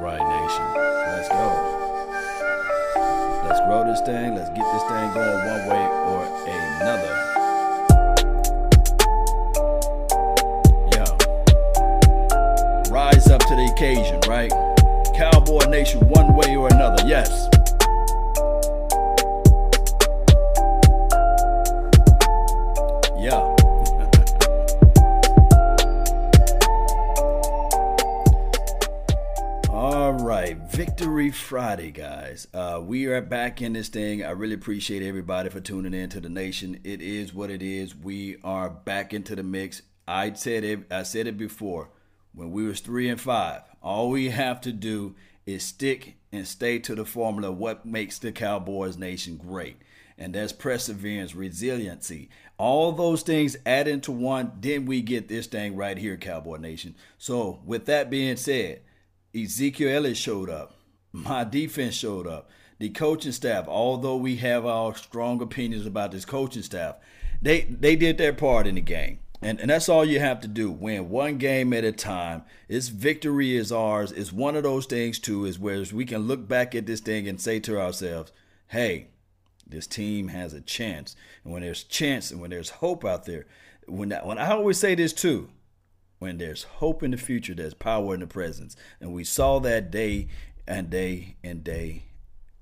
right, nation. Let's go. Let's grow this thing. Let's get this thing going one way or another. Yeah. Rise up to the occasion, right? Cowboy Nation, one way or another. Yes. Victory Friday, guys. Uh, we are back in this thing. I really appreciate everybody for tuning in to the nation. It is what it is. We are back into the mix. I said it. I said it before. When we was three and five, all we have to do is stick and stay to the formula. What makes the Cowboys nation great? and that's perseverance, resiliency. All those things add into one, then we get this thing right here, Cowboy Nation. So, with that being said, Ezekiel Elliott showed up. My defense showed up. The coaching staff, although we have our strong opinions about this coaching staff, they they did their part in the game. And, and that's all you have to do. Win one game at a time. It's victory is ours. It's one of those things too, is where we can look back at this thing and say to ourselves, hey, this team has a chance. And when there's chance and when there's hope out there, when that, when I always say this too, when there's hope in the future, there's power in the presence. And we saw that day and day and day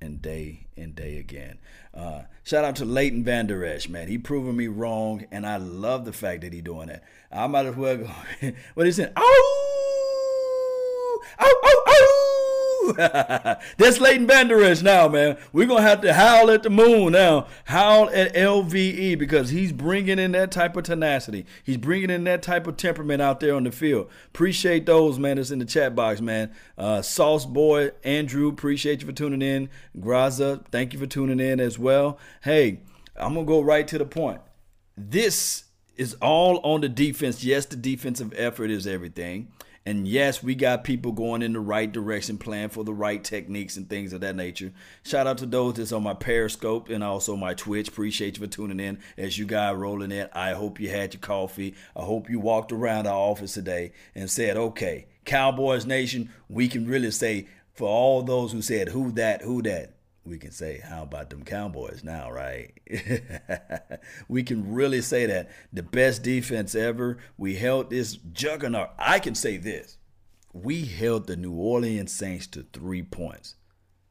and day and day again. Uh, shout out to Leighton Vander Esch, man. He proving me wrong, and I love the fact that he doing that. I might as well go. what he said? Oh, oh, oh, oh. That's Leighton Esch now, man. We're going to have to howl at the moon now. Howl at LVE because he's bringing in that type of tenacity. He's bringing in that type of temperament out there on the field. Appreciate those, man, that's in the chat box, man. Uh, Sauce Boy, Andrew, appreciate you for tuning in. Graza, thank you for tuning in as well. Hey, I'm going to go right to the point. This is all on the defense. Yes, the defensive effort is everything. And yes, we got people going in the right direction, playing for the right techniques and things of that nature. Shout out to those that's on my Periscope and also my Twitch. Appreciate you for tuning in as you guys rolling in. I hope you had your coffee. I hope you walked around our office today and said, okay, Cowboys Nation, we can really say for all those who said, who that, who that, we can say, how about them Cowboys now, right? we can really say that. The best defense ever. We held this juggernaut. I can say this. We held the New Orleans Saints to three points.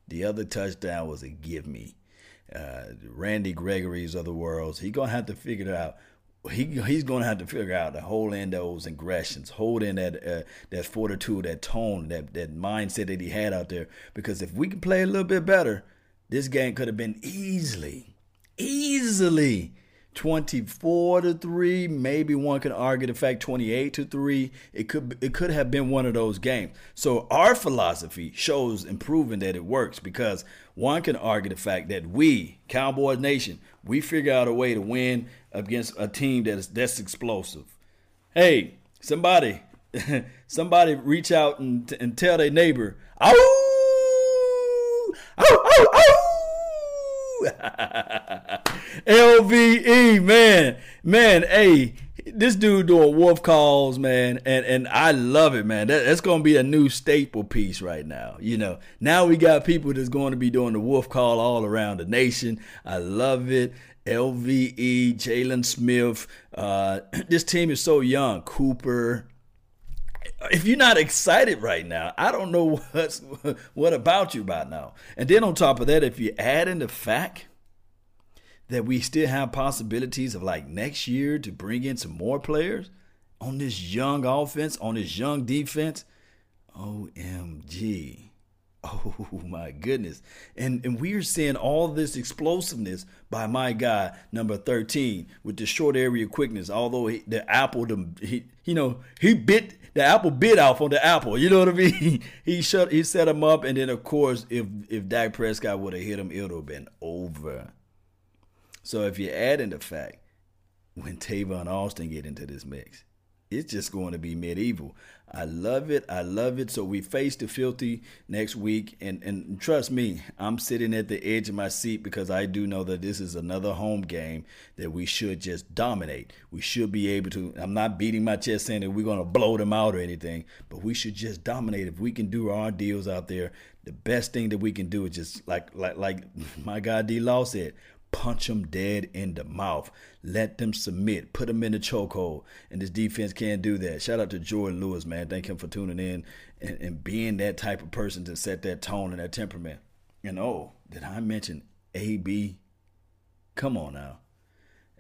The other touchdown was a give me. Uh, Randy Gregory's of the world. He's going to have to figure out. He, he's to have to figure out to hold in those aggressions, hold in that uh, that fortitude, that tone, that that mindset that he had out there. Because if we can play a little bit better, this game could have been easily, easily 24 to 3. Maybe one could argue the fact 28 to 3. It could it could have been one of those games. So our philosophy shows and proven that it works because one can argue the fact that we, Cowboys Nation, we figure out a way to win against a team that is that's explosive. Hey, somebody somebody reach out and, and tell their neighbor, "Oh, oh, oh, oh. LVE, man, man, hey, this dude doing wolf calls, man, and and I love it, man. That, that's gonna be a new staple piece right now. You know, now we got people that's going to be doing the wolf call all around the nation. I love it. LVE, Jaylon Smith. Uh, this team is so young. Cooper, if you're not excited right now, I don't know what's what about you by now. And then on top of that, if you add in the fact that we still have possibilities of like next year to bring in some more players on this young offense, on this young defense, OMG. Oh my goodness. And and we're seeing all this explosiveness by my guy number 13 with the short area quickness. Although he, the apple the, he you know, he bit the apple bit off on the apple. You know what I mean? he shut he set him up and then of course if if Dak Prescott would have hit him, it would have been over. So if you add in the fact when Tavon Austin get into this mix, it's just going to be medieval. I love it. I love it. So we face the Philly next week, and and trust me, I'm sitting at the edge of my seat because I do know that this is another home game that we should just dominate. We should be able to. I'm not beating my chest saying that we're going to blow them out or anything, but we should just dominate. If we can do our deals out there, the best thing that we can do is just like like like my guy D Law said, punch them dead in the mouth. Let them submit. Put them in the chokehold. And this defense can't do that. Shout out to Jordan Lewis, man. Thank him for tuning in and, and being that type of person to set that tone and that temperament. And oh, did I mention AB? Come on now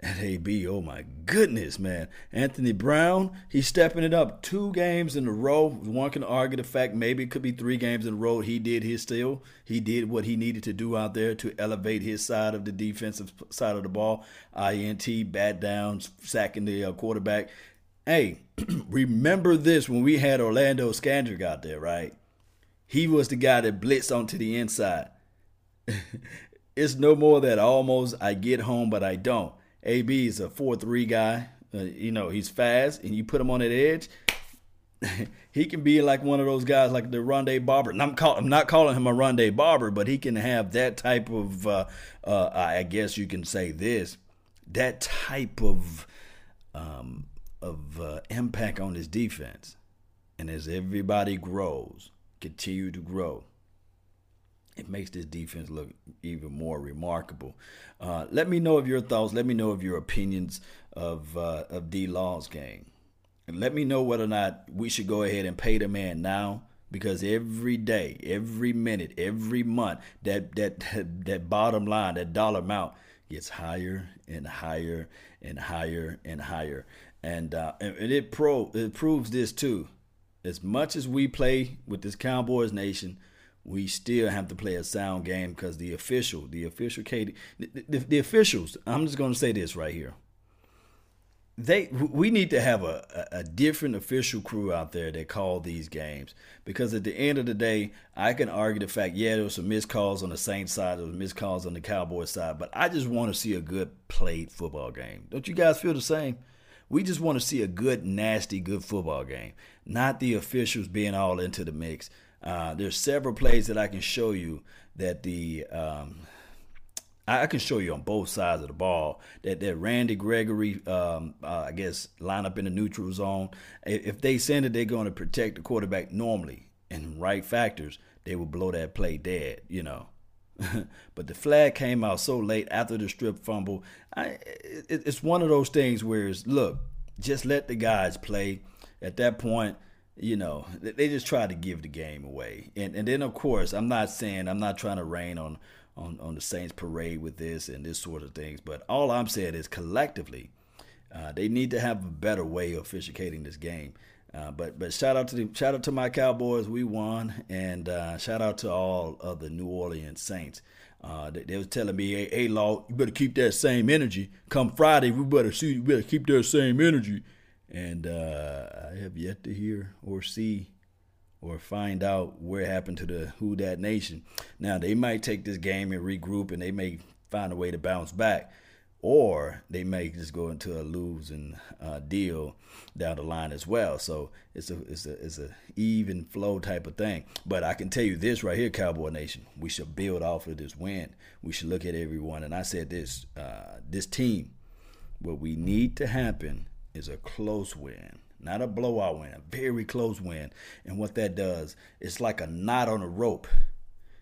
at AB. Oh my goodness, man. Anthony Brown, he's stepping it up. Two games in a row. One can argue the fact maybe it could be three games in a row. He did his still. He did what he needed to do out there to elevate his side of the defensive side of the ball. INT, bat down, sacking the uh, quarterback. Hey, remember this when we had Orlando Scandrick out there, right? He was the guy that blitzed onto the inside. it's no more that almost I get home, but I don't. AB is a four three guy. Uh, you know, he's fast, and you put him on that edge. he can be like one of those guys like the Rondé Barber. And I'm, call, I'm not calling him a Rondé Barber, but he can have that type of, uh, uh, I guess you can say this, that type of um, of uh, impact on his defense. And as everybody grows, continue to grow, it makes this defense look even more remarkable. Uh, let me know of your thoughts. Let me know of your opinions of uh, of D Law's game. And let me know whether or not we should go ahead and pay the man now because every day, every minute, every month, that that that, bottom line, that dollar amount gets higher and higher and higher and higher. And uh, and it pro it proves this too. As much as we play with this Cowboys nation, we still have to play a sound game because the official, the official Katie, the, the, the, officials. I'm just going to say this right here. They, we need to have a, a, a different official crew out there that call these games because at the end of the day, I can argue the fact, yeah, there was some missed calls on the Saints side, there was missed calls on the Cowboys side, but I just want to see a good played football game. Don't you guys feel the same? We just want to see a good, nasty, good football game, not the officials being all into the mix. Uh, there's several plays that I can show you that the um, I can show you on both sides of the ball that that Randy Gregory, um, uh, I guess, line up in the neutral zone. If they send it, they're going to protect the quarterback normally and right factors. They will blow that play dead, you know. but the flag came out so late after the strip fumble. I, it, it's one of those things where it's look, just let the guys play. At that point, you know, they just try to give the game away. And and then of course, I'm not saying I'm not trying to rain on on on the Saints parade with this and this sort of things, but all I'm saying is collectively, uh, they need to have a better way of officiating this game. Uh, but but shout out to the shout out to my Cowboys, we won, and uh, shout out to all of the New Orleans Saints. Uh, they, they, was telling me, hey, hey, Law, you better keep that same energy. Come Friday, we better see, we better keep that same energy and uh, I have yet to hear or see or find out where happened to the Who that Nation. Now they might take this game and regroup, and they may find a way to bounce back, or they may just go into a losing uh, deal down the line as well. So it's a it's a it's a even flow type of thing. But I can tell you this right here, Cowboy Nation, we should build off of this win. We should look at everyone, and I said this uh, this team. What we need to happen is a close win, not a blowout win, a very close win. And what that does, it's like a knot on a rope.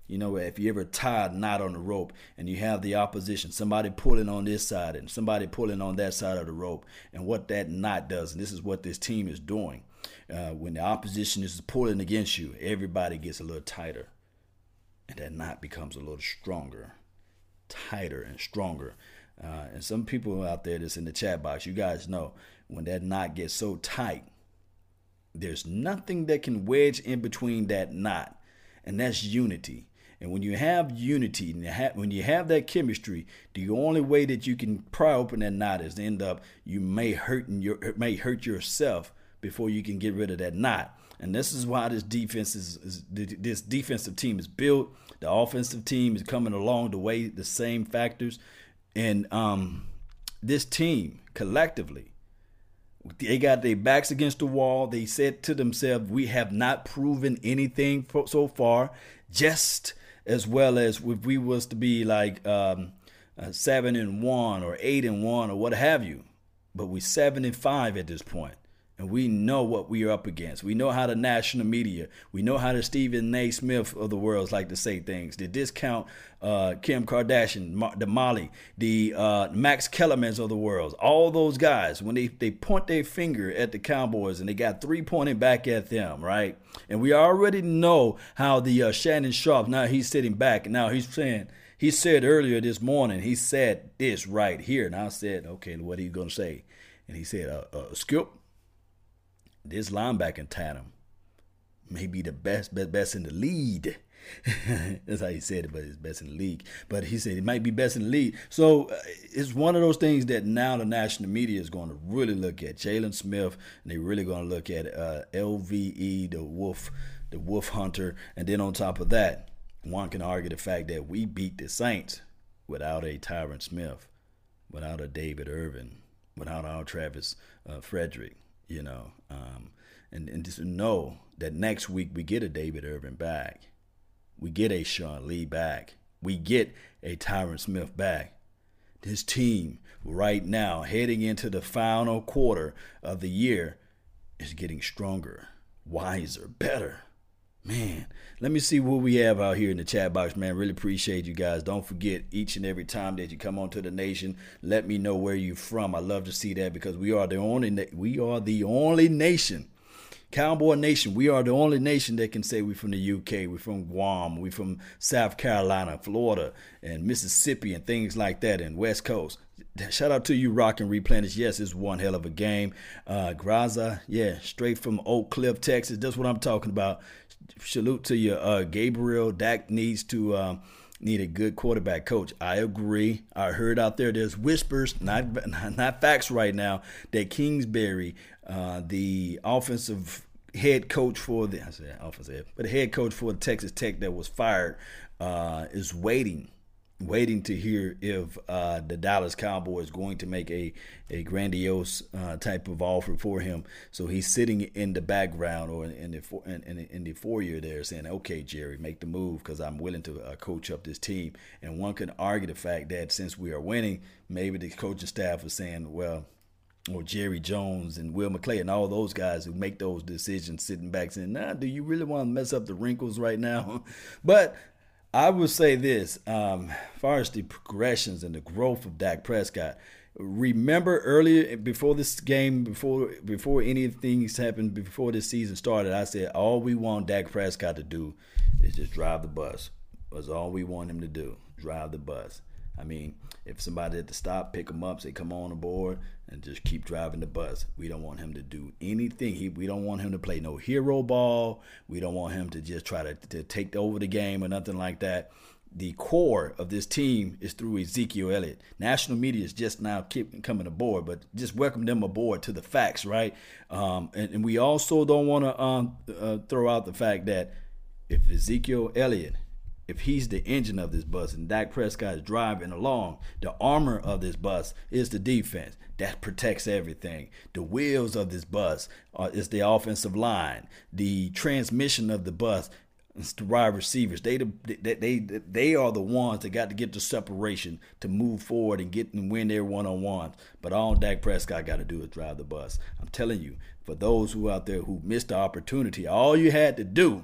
You know, if you ever tie a knot on the rope and you have the opposition, somebody pulling on this side and somebody pulling on that side of the rope, and what that knot does, and this is what this team is doing. Uh, when the opposition is pulling against you, everybody gets a little tighter, and that knot becomes a little stronger, tighter and stronger. Uh, and some people out there that's in the chat box, you guys know when that knot gets so tight, there's nothing that can wedge in between that knot, and that's unity. And when you have unity, and you have, when you have that chemistry, the only way that you can pry open that knot is to end up you may hurt your may hurt yourself before you can get rid of that knot. And this is why this defense is, is this defensive team is built. The offensive team is coming along the way, the same factors, and um, this team collectively They got their backs against the wall. They said to themselves, We have not proven anything so far, just as well as if we was to be like um, uh, seven and one or eight and one or what have you. But we're seven and five at this point and we know what we are up against. We know how the national media, we know how the Stephen A. Smith of the world like to say things. The discount uh, Kim Kardashian, the Molly, the uh, Max Kellermans of the world, all those guys, when they, they point their finger at the Cowboys and they got three pointing back at them, right? And we already know how the uh, Shannon Sharpe, now he's sitting back and now he's saying, he said earlier this morning, he said this right here. And I said, okay, what are you going to say? And he said, uh, uh, Skip, this linebacker tandem may be the best, best, best in the lead. That's how he said it, but it's best in the league. But he said it might be best in the league. So uh, it's one of those things that now the national media is going to really look at. Jaylon Smith, and they're really going to look at uh, LVE, the Wolf, the Wolf Hunter, and then on top of that, one can argue the fact that we beat the Saints without a Tyron Smith, without a David Irving, without our Travis uh, Frederick you know, um, and, and just know that next week we get a David Irving back. We get a Sean Lee back. We get a Tyron Smith back. This team right now, heading into the final quarter of the year, is getting stronger, wiser, better. Man, let me see what we have out here in the chat box, man. Really appreciate you guys. Don't forget each and every time that you come onto the nation, let me know where you're from. I love to see that because we are the only we are the only nation. Cowboy Nation, we are the only nation that can say we're from the UK, we're from Guam, we're from South Carolina, Florida, and Mississippi, and things like that, and West Coast. Shout out to you, Rock and Replenish. Yes, it's one hell of a game. Uh, Graza, yeah, straight from Oak Cliff, Texas. That's what I'm talking about salute to you, uh, Gabriel. Dak needs to um, need a good quarterback coach. I agree. I heard out there there's whispers, not not facts right now, that Kingsbury, uh, the offensive head coach for the I said offensive but the head coach for the Texas Tech that was fired, uh, is waiting waiting to hear if uh, the Dallas Cowboys going to make a a grandiose uh, type of offer for him. So he's sitting in the background or in the in, in, in the foyer there, saying, "Okay, Jerry, make the move because I'm willing to uh, coach up this team." And one could argue the fact that since we are winning, maybe the coaching staff is saying, "Well." Or Jerry Jones and Will McClay and all those guys who make those decisions sitting back saying, nah, do you really want to mess up the wrinkles right now? but I would say this, um, as far as the progressions and the growth of Dak Prescott. Remember earlier before this game, before before anything's happened, before this season started, I said all we want Dak Prescott to do is just drive the bus. Was all we want him to do, drive the bus. I mean, if somebody had to stop, pick him up, say, come on aboard, and just keep driving the bus. We don't want him to do anything. He, we don't want him to play no hero ball. We don't want him to just try to, to take over the game or nothing like that. The core of this team is through Ezekiel Elliott. National media is just now keep coming aboard, but just welcome them aboard to the facts, right? Um, and, and, we also don't want to um, uh, throw out the fact that if Ezekiel Elliott if he's the engine of this bus and Dak Prescott is driving along, the armor of this bus is the defense that protects everything. The wheels of this bus is the offensive line. The transmission of the bus is the wide receivers. They, they they they are the ones that got to get the separation to move forward and get and win their one on ones. But all Dak Prescott got to do is drive the bus. I'm telling you, for those who out there who missed the opportunity, all you had to do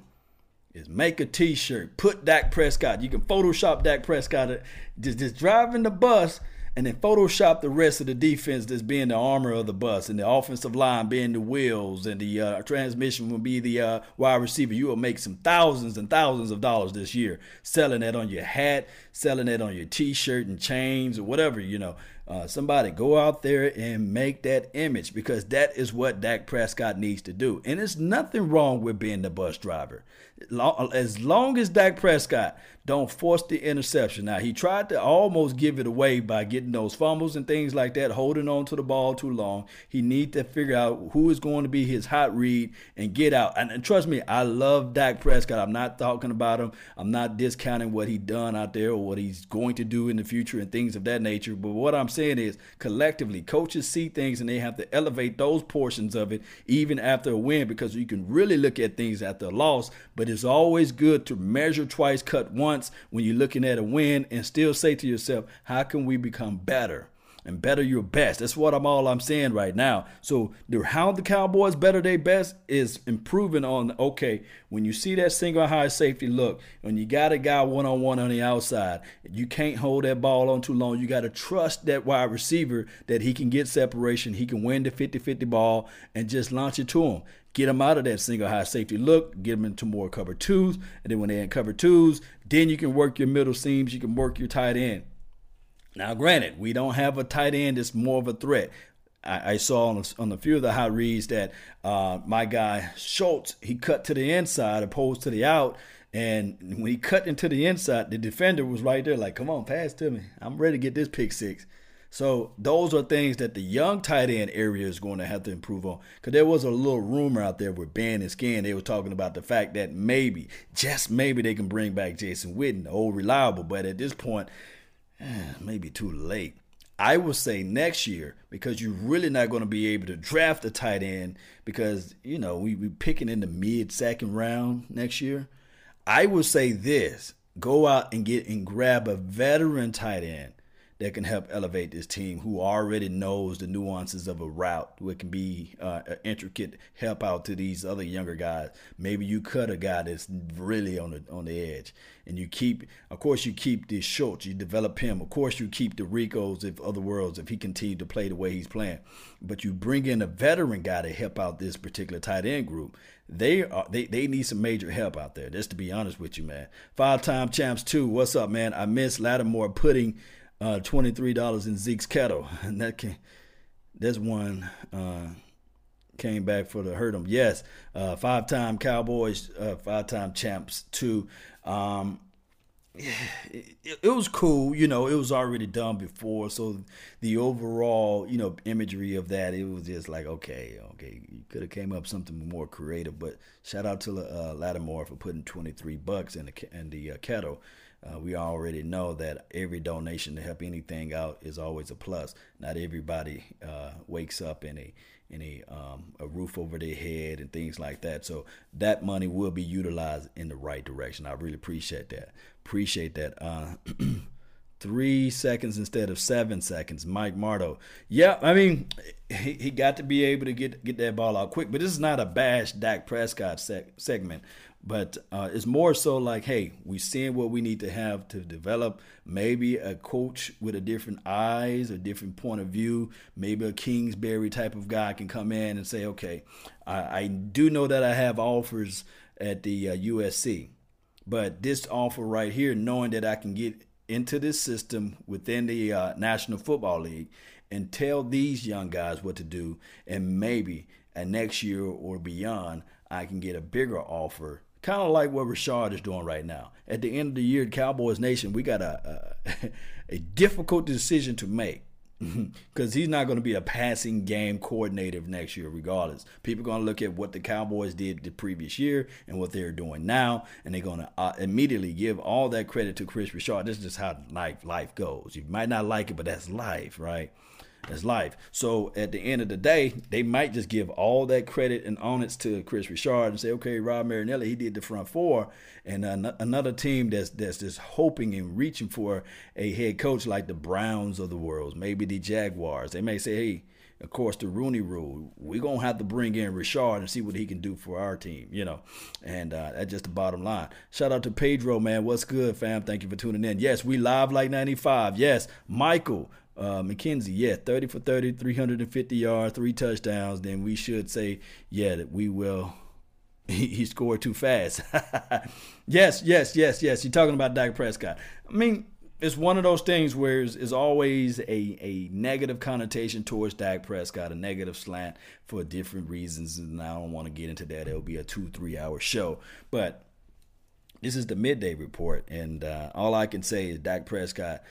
is make a T-shirt, put Dak Prescott. You can Photoshop Dak Prescott, just just driving the bus, and then Photoshop the rest of the defense that's being the armor of the bus, and the offensive line being the wheels, and the uh, transmission will be the uh, wide receiver. You will make some thousands and thousands of dollars this year selling that on your hat, selling that on your T-shirt and chains or whatever you know. Uh, somebody go out there and make that image because that is what Dak Prescott needs to do. And it's nothing wrong with being the bus driver. As long as Dak Prescott don't force the interception. Now, he tried to almost give it away by getting those fumbles and things like that, holding on to the ball too long. He need to figure out who is going to be his hot read and get out. And, and trust me, I love Dak Prescott. I'm not talking about him. I'm not discounting what he done out there or what he's going to do in the future and things of that nature. But what I'm saying is collectively, coaches see things and they have to elevate those portions of it even after a win because you can really look at things after a loss. But it's always good to measure twice, cut once when you're looking at a win and still say to yourself, how can we become better? And better your best. That's what I'm all I'm saying right now. So the how the Cowboys better their best is improving on okay, when you see that single high safety look, when you got a guy one on one on the outside, you can't hold that ball on too long. You got to trust that wide receiver that he can get separation, he can win the 50-50 ball and just launch it to him. Get him out of that single high safety look, get him into more cover twos, and then when they're in cover twos, then you can work your middle seams, you can work your tight end. Now, granted, we don't have a tight end that's more of a threat. I, I saw on, on a few of the high reads that uh, my guy Schultz he cut to the inside opposed to the out, and when he cut into the inside, the defender was right there, like, "Come on, pass to me. I'm ready to get this pick six. So those are things that the young tight end area is going to have to improve on. Because there was a little rumor out there with Ben and Skin. They were talking about the fact that maybe, just maybe, they can bring back Jason Witten, the old reliable. But at this point, Eh, maybe too late. I would say next year because you're really not going to be able to draft a tight end because you know we we picking in the mid second round next year. I would say this: go out and get and grab a veteran tight end that can help elevate this team who already knows the nuances of a route what can be uh, an intricate help out to these other younger guys. Maybe you cut a guy that's really on the on the edge. And you keep of course you keep the Schultz you develop him. Of course you keep the Ricos of other worlds if he continued to play the way he's playing. But you bring in a veteran guy to help out this particular tight end group. They are they, they need some major help out there. Just to be honest with you man. Five time champs too. What's up man? I miss Lattimore putting uh, $23 in Zeke's kettle. And that can, this one uh, came back for the hurt him. Yes, uh, five time Cowboys, uh, five time champs, too. Um, it, it, was cool, you know. It was already done before, so the overall, you know, imagery of that, it was just like, okay, okay, you could have came up something more creative. But shout out to uh, Lattimore for putting twenty three bucks in the in the uh, kettle. Uh, we already know that every donation to help anything out is always a plus. Not everybody uh, wakes up in a in a um, a roof over their head and things like that. So that money will be utilized in the right direction. I really appreciate that. Appreciate that. Uh, three seconds instead of seven seconds. Mike Marto. Yeah, I mean, he, he got to be able to get get that ball out quick. But this is not a bash Dak Prescott seg- segment. But uh, it's more so like, hey, we seeing what we need to have to develop. Maybe a coach with a different eyes, a different point of view. Maybe a Kingsbury type of guy can come in and say, okay, I, I do know that I have offers at the uh, USC, but this offer right here, knowing that I can get into this system within the uh, National Football League and tell these young guys what to do, and maybe a next year or beyond, I can get a bigger offer kind of like what Rashard is doing right now. At the end of the year, Cowboys Nation, we got a a, a difficult decision to make because he's not going to be a passing game coordinator next year, regardless. People are going to look at what the Cowboys did the previous year and what they're doing now, and they're going to uh, immediately give all that credit to Kris Richard. This is just how life life goes. You might not like it, but that's life, right? That's life. So at the end of the day, they might just give all that credit and honors to Kris Richard and say, okay, Rod Marinelli, he did the front four, and uh, another team that's that's just hoping and reaching for a head coach like the Browns of the world, maybe the Jaguars. They may say, hey, of course, the Rooney Rule. We're gonna have to bring in Richard and see what he can do for our team, you know. And uh, that's just the bottom line. Shout out to Pedro, man. What's good, fam? Thank you for tuning in. Yes, we live like 95. Yes, Michael. Uh, McKenzie, yeah, 30 for 30, 350 yards, three touchdowns. Then we should say, yeah, that we will. He, he scored too fast. yes, yes, yes, yes. You're talking about Dak Prescott. I mean, it's one of those things where it's, always a, a negative connotation towards Dak Prescott, a negative slant for different reasons. And I don't want to get into that. It'll be a two, three hour show. But this is the midday report. And uh, all I can say is Dak Prescott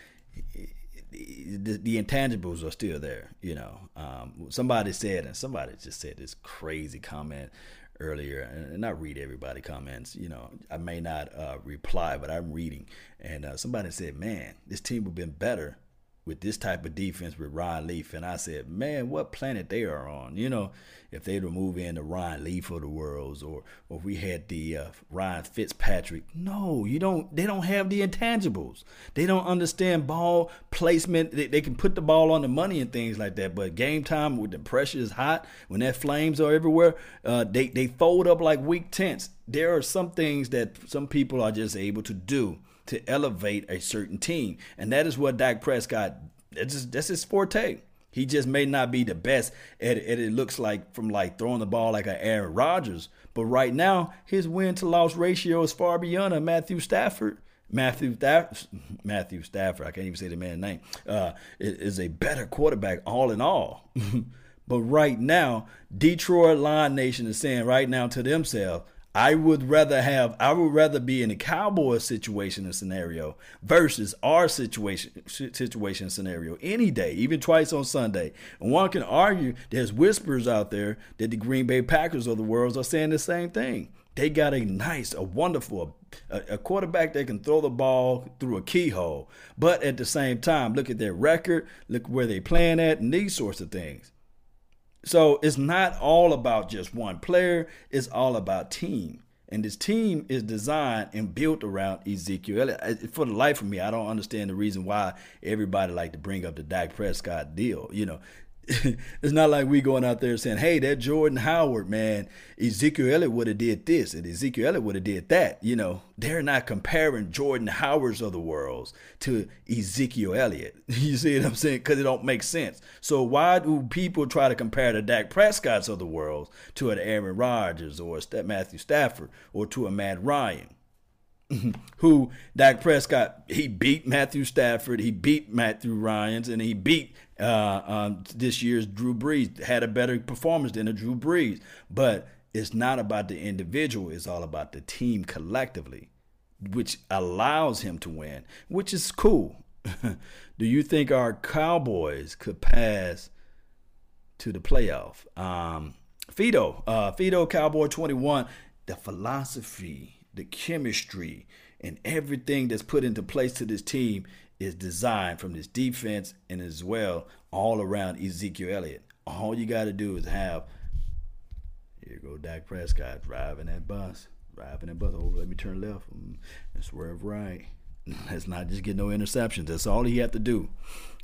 the, the, intangibles are still there. You know, um, somebody said, and somebody just said this crazy comment earlier, and not read everybody comments. You know, I may not uh, reply, but I'm reading, and uh, somebody said, "Man, this team would have been better with this type of defense with Ryan Leaf. And I said, man, what planet they are on? You know, if they'd remove in the Ryan Leaf of the worlds or, or if we had the uh, Ryan Fitzpatrick. No, you don't. They don't have the intangibles. They don't understand ball placement. They, they can put the ball on the money and things like that. But game time, when the pressure is hot, when that flames are everywhere, uh, they, they fold up like weak tents. There are some things that some people are just able to do to elevate a certain team. And that is what Dak Prescott, that's, that's his forte. He just may not be the best at it, it looks like from like throwing the ball like an Aaron Rodgers. But right now, his win to loss ratio is far beyond a Matthew Stafford. Matthew Stafford, Matthew Stafford, I can't even say the man's name, uh, is a better quarterback all in all. but right now, Detroit Lion Nation is saying right now to themselves, I would rather have I would rather be in a cowboy situation and scenario versus our situation situation scenario any day, even twice on Sunday. And one can argue there's whispers out there that the Green Bay Packers of the world are saying the same thing. They got a nice, a wonderful, a, a quarterback that can throw the ball through a keyhole. But at the same time, look at their record, look where they playing at, and these sorts of things. So it's not all about just one player, it's all about team. And this team is designed and built around Ezekiel. For the life of me, I don't understand the reason why everybody like to bring up the Dak Prescott deal. You know, it's not like we going out there saying, "Hey, that Jordan Howard man, Ezekiel Elliott would have did this and Ezekiel Elliott would have did that." You know, they're not comparing Jordan Howards of the world to Ezekiel Elliott. You see what I'm saying? Because it don't make sense. So why do people try to compare the Dak Prescotts of the world to an Aaron Rodgers or a Matthew Stafford or to a Matt Ryan? who Dak Prescott he beat Matthew Stafford, he beat Matthew Ryan's, and he beat uh, um, this year's Drew Brees. Had a better performance than a Drew Brees, but it's not about the individual; it's all about the team collectively, which allows him to win, which is cool. Do you think our Cowboys could pass to the playoff? Um, Fido, uh, Fido Cowboy 21, the philosophy the chemistry, and everything that's put into place to this team is designed from this defense and as well all around Ezekiel Elliott. All you got to do is have here go Dak Prescott driving that bus, driving that bus. Oh, let me turn left mm, and swerve right. Let's not just get no interceptions. That's all he had to do.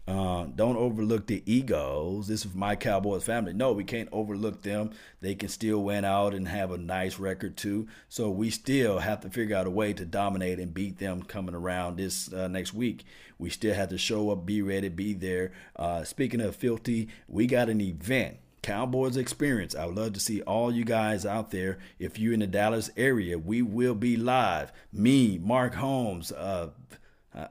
Uh, don't overlook the Eagles. This is my Cowboys family. No, we can't overlook them. They can still win out and have a nice record too. So we still have to figure out a way to dominate and beat them coming around this uh, next week. We still have to show up, be ready, be there. Uh, speaking of filthy, we got an event. Cowboys experience. I would love to see all you guys out there. If you're in the Dallas area, we will be live. Me, Mark Holmes, uh,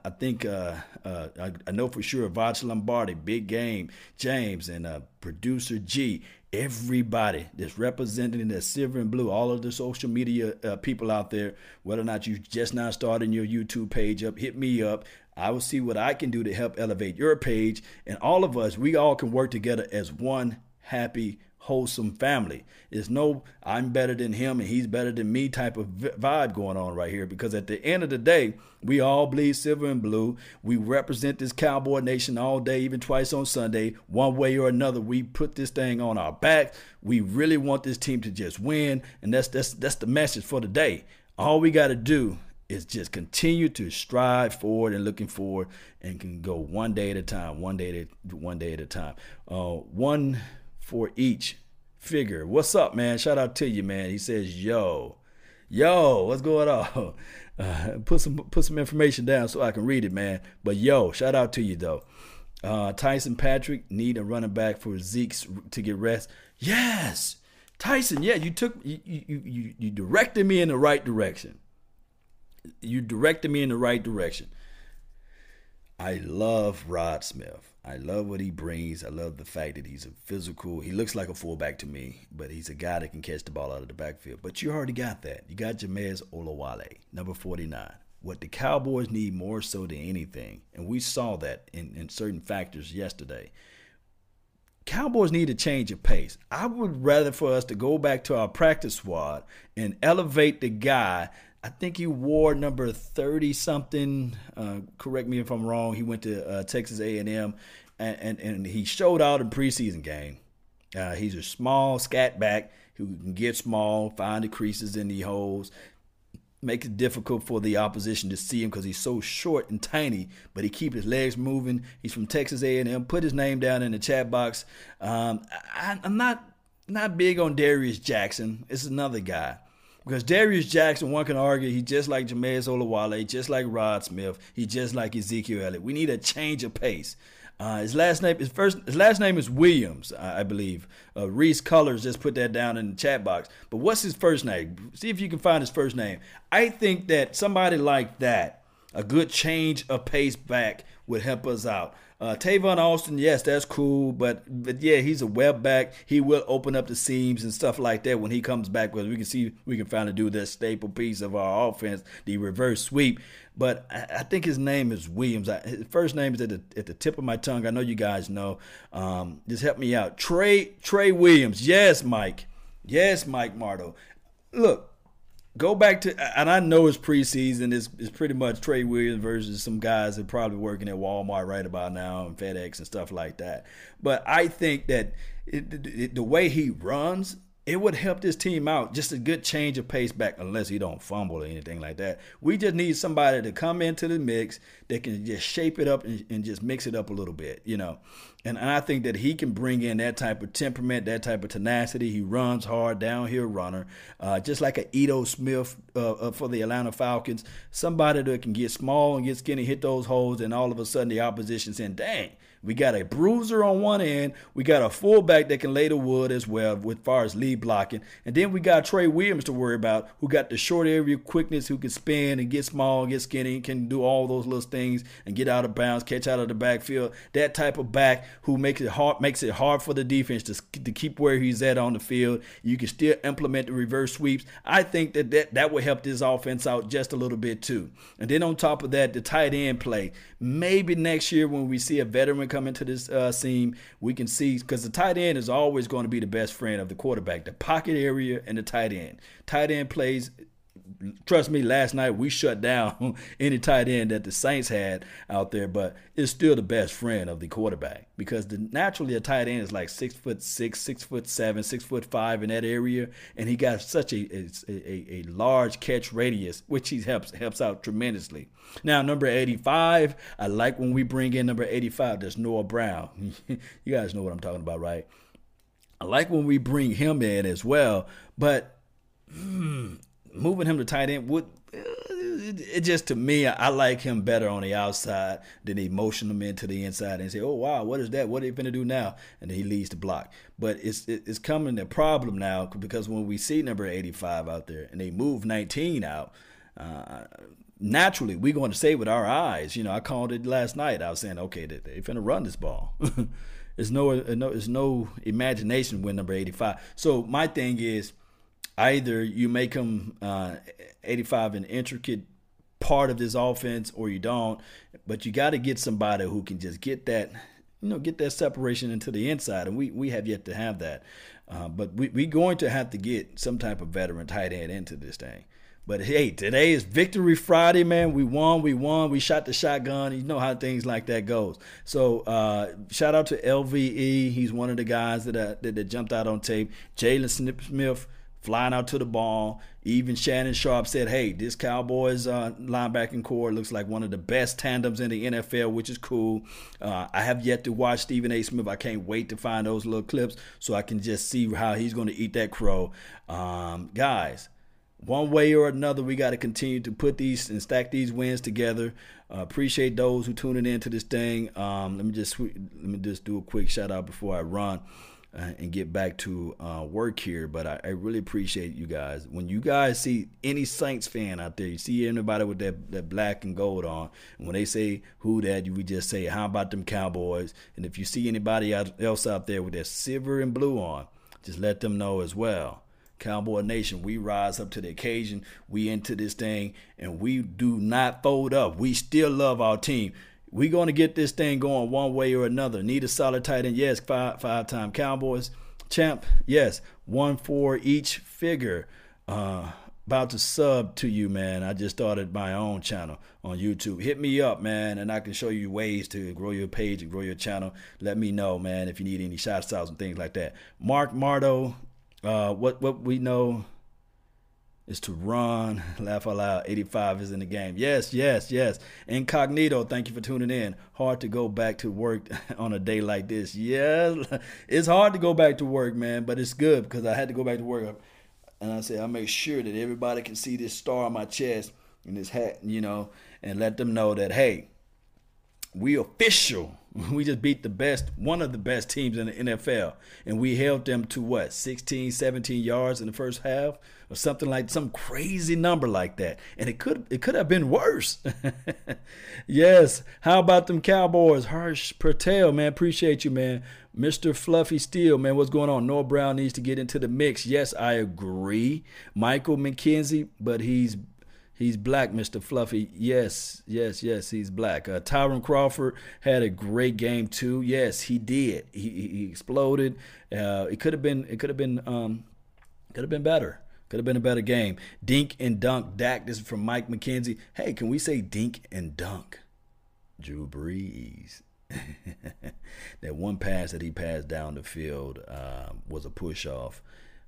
I think uh, uh, I, I, know for sure Vach Lombardi, Big Game, James, and uh, producer G. Everybody that's representing the silver and blue, all of the social media uh, people out there, whether or not you just now starting your YouTube page up, hit me up. I will see what I can do to help elevate your page. And all of us, we all can work together as one happy wholesome family. It's no I'm better than him and he's better than me type of vibe going on right here because at the end of the day, we all bleed silver and blue. We represent this cowboy nation all day, even twice on Sunday. One way or another, we put this thing on our back. We really want this team to just win, and that's that's that's the message for the day. All we got to do is just continue to strive forward and looking forward and can go one day at a time, one day at one day at a time. Uh, one for each figure. What's up, man? Shout out to you, man. He says, "Yo, yo, what's going on?" Uh, put some put some information down so I can read it, man. But yo, shout out to you though. Uh, Tyson Patrick need a running back for Zeke's to get rest. Yes, Tyson. Yeah, you took you you you, you directed me in the right direction. You directed me in the right direction. I love Rod Smith. I love what he brings. I love the fact that he's a physical. He looks like a fullback to me, but he's a guy that can catch the ball out of the backfield. But you already got that. You got Jamize Olawale, number 49. What the Cowboys need more so than anything, and we saw that in, in certain factors yesterday. Cowboys need a change of pace. I would rather for us to go back to our practice squad and elevate the guy I think he wore number thirty something. Uh, correct me if I'm wrong. He went to uh, Texas A&M, and, and and he showed out in preseason game. Uh, he's a small scat back who can get small, find the creases in the holes, make it difficult for the opposition to see him because he's so short and tiny. But he keep his legs moving. He's from Texas A&M. Put his name down in the chat box. Um, I, I'm not not big on Darius Jackson. It's another guy. Because Darius Jackson, one can argue, he's just like Jamize Olawale, just like Rod Smith, he's just like Ezekiel Elliott. We need a change of pace. Uh, his last name, his first, his last name is Williams, I, I believe. Uh, Reese Colors just put that down in the chat box. But what's his first name? See if you can find his first name. I think that somebody like that, a good change of pace back, would help us out. Uh, Tavon Austin, yes, that's cool, but but yeah, he's a web back. He will open up the seams and stuff like that when he comes back. Because we can see we can finally do that staple piece of our offense, the reverse sweep. But I, I think his name is Williams. I, his first name is at the at the tip of my tongue. I know you guys know. Um, just help me out, Trey Trey Williams. Yes, Mike. Yes, Mike Marto. Look, go back to and I know it's preseason. It's, it's pretty much Trey Williams versus some guys that probably working at Walmart right about now and FedEx and stuff like that. But I think that it, it, the way he runs it would help this team out. Just a good change of pace back, unless he don't fumble or anything like that. We just need somebody to come into the mix that can just shape it up and, and just mix it up a little bit, you know. And, I think that he can bring in that type of temperament, that type of tenacity. He runs hard, downhill runner, uh, just like a Ito Smith uh, uh, for the Atlanta Falcons. Somebody that can get small and get skinny, hit those holes, and all of a sudden the opposition saying, "Dang." We got a bruiser on one end. We got a fullback that can lay the wood as well, with far as lead blocking. And then we got Trey Williams to worry about, who got the short area quickness, who can spin and get small, get skinny, can do all those little things and get out of bounds, catch out of the backfield. That type of back who makes it hard makes it hard for the defense to, to keep where he's at on the field. You can still implement the reverse sweeps. I think that that, that will help this offense out just a little bit too. And then on top of that, the tight end play. Maybe next year when we see a veteran come into this uh, scene, we can see because the tight end is always going to be the best friend of the quarterback, the pocket area and the tight end. Tight end plays trust me, last night we shut down any tight end that the Saints had out there, but it's still the best friend of the quarterback because the, naturally a tight end is like six foot six, six foot seven, six foot five in that area, and he got such a a, a, a large catch radius, which he helps helps out tremendously. Now number eighty five, I like when we bring in number eighty five. That's Noah Brown. you guys know what I'm talking about, right? I like when we bring him in as well, but. Hmm, moving him to tight end would it just to me, I like him better on the outside than he motion him into the inside and say, "Oh wow, what is that? What are you gonna do now?" And then he leads the block. But it's it's coming a problem now because when we see number 85 out there and they move 19 out, uh, naturally we're going to say with our eyes. You know, I called it last night. I was saying, okay, they, they're gonna run this ball. there's no, no, there's no imagination with number 85. So my thing is either you make him uh, 85 an intricate part of this offense or you don't but you got to get somebody who can just get that you know get that separation into the inside and we we have yet to have that uh, but we we going to have to get some type of veteran tight end into this thing but hey, today is Victory Friday, man. We won, we won, we shot the shotgun. You know how things like that goes. So uh, shout out to LVE. He's one of the guys that uh, that, that jumped out on tape. Jaylon Smith flying out to the ball. Even Shannon Sharpe said, "Hey, this Cowboys uh, linebacking core looks like one of the best tandems in the NFL, which is cool." Uh, I have yet to watch Stephen A. Smith. I can't wait to find those little clips so I can just see how he's going to eat that crow. Um, guys, one way or another, we got to continue to put these and stack these wins together. Uh, appreciate those who tuning in to this thing. Um, let me just let me just do a quick shout out before I run and get back to uh, work here. But I, I, really appreciate you guys. When you guys see any Saints fan out there, you see anybody with that, that black and gold on, and when they say who that, you we just say, how about them Cowboys? And if you see anybody else out there with that silver and blue on, just let them know as well. Cowboy Nation, we rise up to the occasion. We into this thing, and we do not fold up. We still love our team we're going to get this thing going one way or another. Need a solid tight end? Yes. Five five time Cowboys champ? Yes. One for each figure. Uh, about to sub to you, man. I just started my own channel on YouTube. Hit me up, man, and I can show you ways to grow your page and grow your channel. Let me know, man, if you need any shots outs and things like that. Mark Mardo, uh, what what we know is to run. Laugh out loud. 85 is in the game. Yes, yes, yes. Incognito, thank you for tuning in. Hard to go back to work on a day like this. Yeah, it's hard to go back to work, man, but it's good because I had to go back to work and I said I make sure that everybody can see this star on my chest and this hat, you know, and let them know that hey, we official. We just beat the best, one of the best teams in the NFL, and we held them to what, 16, 17 yards in the first half, or something like some crazy number like that. And it could it could have been worse. yes. How about them Cowboys? Harsh Patel, man, appreciate you, man. Mr. Fluffy Steel, man, what's going on? Noah Brown needs to get into the mix. Yes, I agree. Michael McKenzie, but he's he's black, Mr. Fluffy. Yes, yes, yes, he's black. Uh, Tyrone Crawford had a great game too. Yes, he did. He, he exploded. Uh, it could have been it could have been um, could have been better. Could have been a better game. Dink and dunk. Dak. This is from Mike McKenzie. Hey, can we say dink and dunk? Drew Brees. that one pass that he passed down the field uh, was a push off.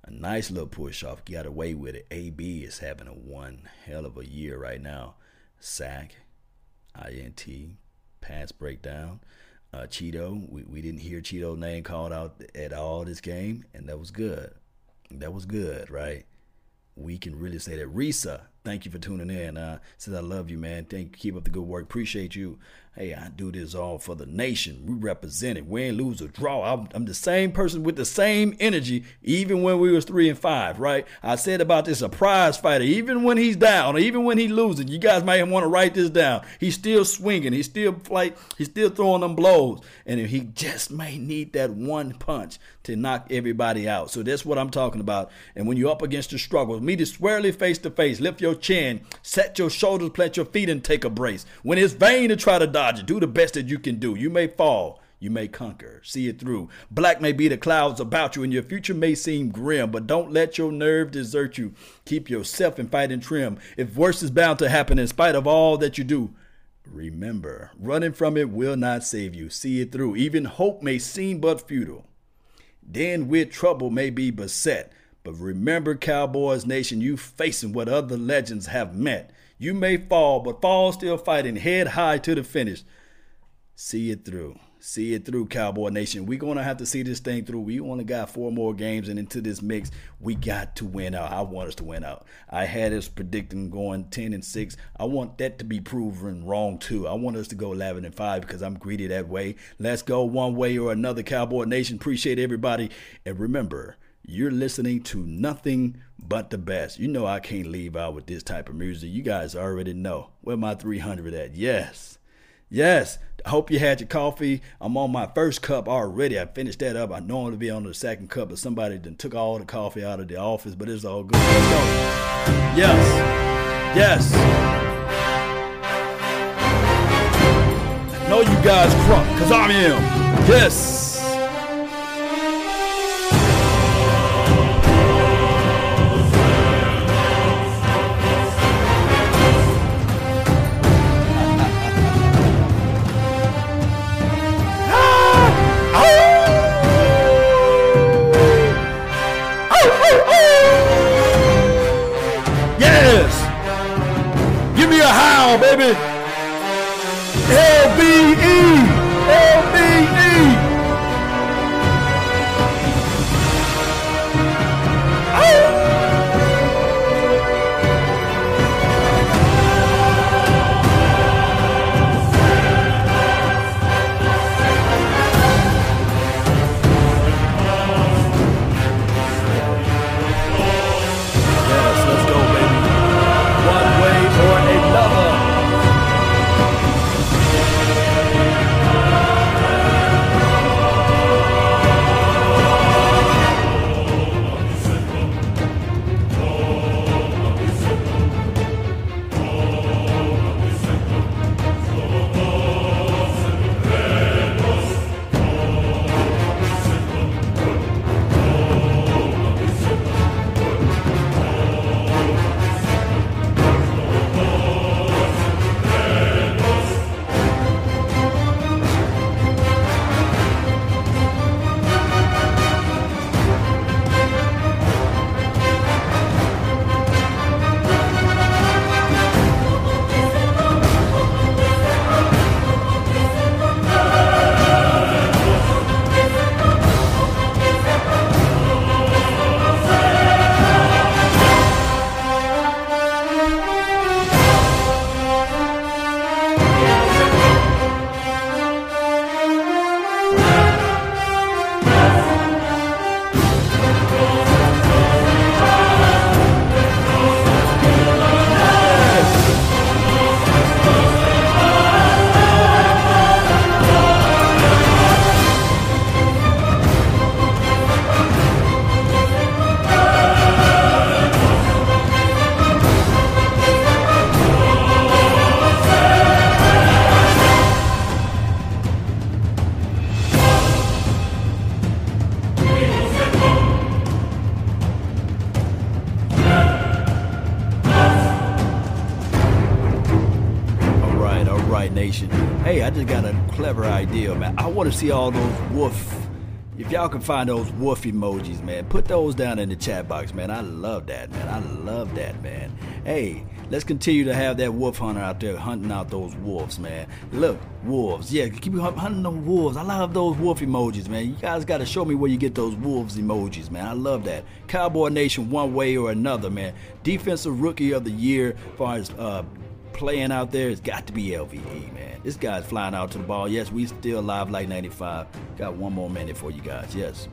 A nice little push off. Got away with it. AB is having a one hell of a year right now. Sack, INT, pass breakdown. Uh, Cheeto, we, we didn't hear Cheeto's name called out at all this game, and that was good. That was good, right? We can really say that. Risa, thank you for tuning in. Uh, says I love you, man. Thank you. Keep up the good work. Appreciate you. Hey, I do this all for the nation. We represent it. Win, lose, or draw. I'm, I'm, the same person with the same energy, even when we was three and five, right? I said about this a prize fighter. Even when he's down, even when he losing, you guys might want to write this down. He's still swinging. He's still like he's still throwing them blows, and he just may need that one punch to knock everybody out. So that's what I'm talking about. And when you're up against the struggle, meet it squarely face to face. Lift your chin, set your shoulders, plant your feet, and take a brace. When it's vain to try to do the best that you can do. You may fall, you may conquer. See it through. Black may be the clouds about you, and your future may seem grim, but don't let your nerve desert you. Keep yourself in fighting trim. If worse is bound to happen in spite of all that you do, remember, running from it will not save you. See it through. Even hope may seem but futile. Then with trouble may be beset. But remember, Cowboys Nation, you facing what other legends have met. You may fall, but fall still fighting head high to the finish. See it through. See it through, Cowboy Nation. We're gonna have to see this thing through. We only got four more games, and into this mix, we got to win out. I want us to win out. I had us predicting going ten and six. I want that to be proven wrong too. I want us to go eleven and five because I'm greedy that way. Let's go one way or another, Cowboy Nation. Appreciate everybody, and remember. You're listening to nothing but the best. You know I can't leave out with this type of music. You guys already know. Where my 300 at? Yes. Yes. I hope you had your coffee. I'm on my first cup already. I finished that up. I normally be on the second cup, but somebody then took all the coffee out of the office, but it's all good. Yes. Yes. know you guys crunk, cause I am. Yes. See all those wolf. If y'all can find those wolf emojis, man, put those down in the chat box, man. I love that, man. I love that, man. Hey, let's continue to have that wolf hunter out there hunting out those wolves, man. Look, wolves. Yeah, keep hunting those wolves. I love those wolf emojis, man. You guys got to show me where you get those wolves emojis, man. I love that. Cowboy Nation, one way or another, man. Defensive Rookie of the Year, as far as uh, playing out there, it's got to be LVE, man. This guy's flying out to the ball. Yes, we still live like 95. Got one more minute for you guys. Yes.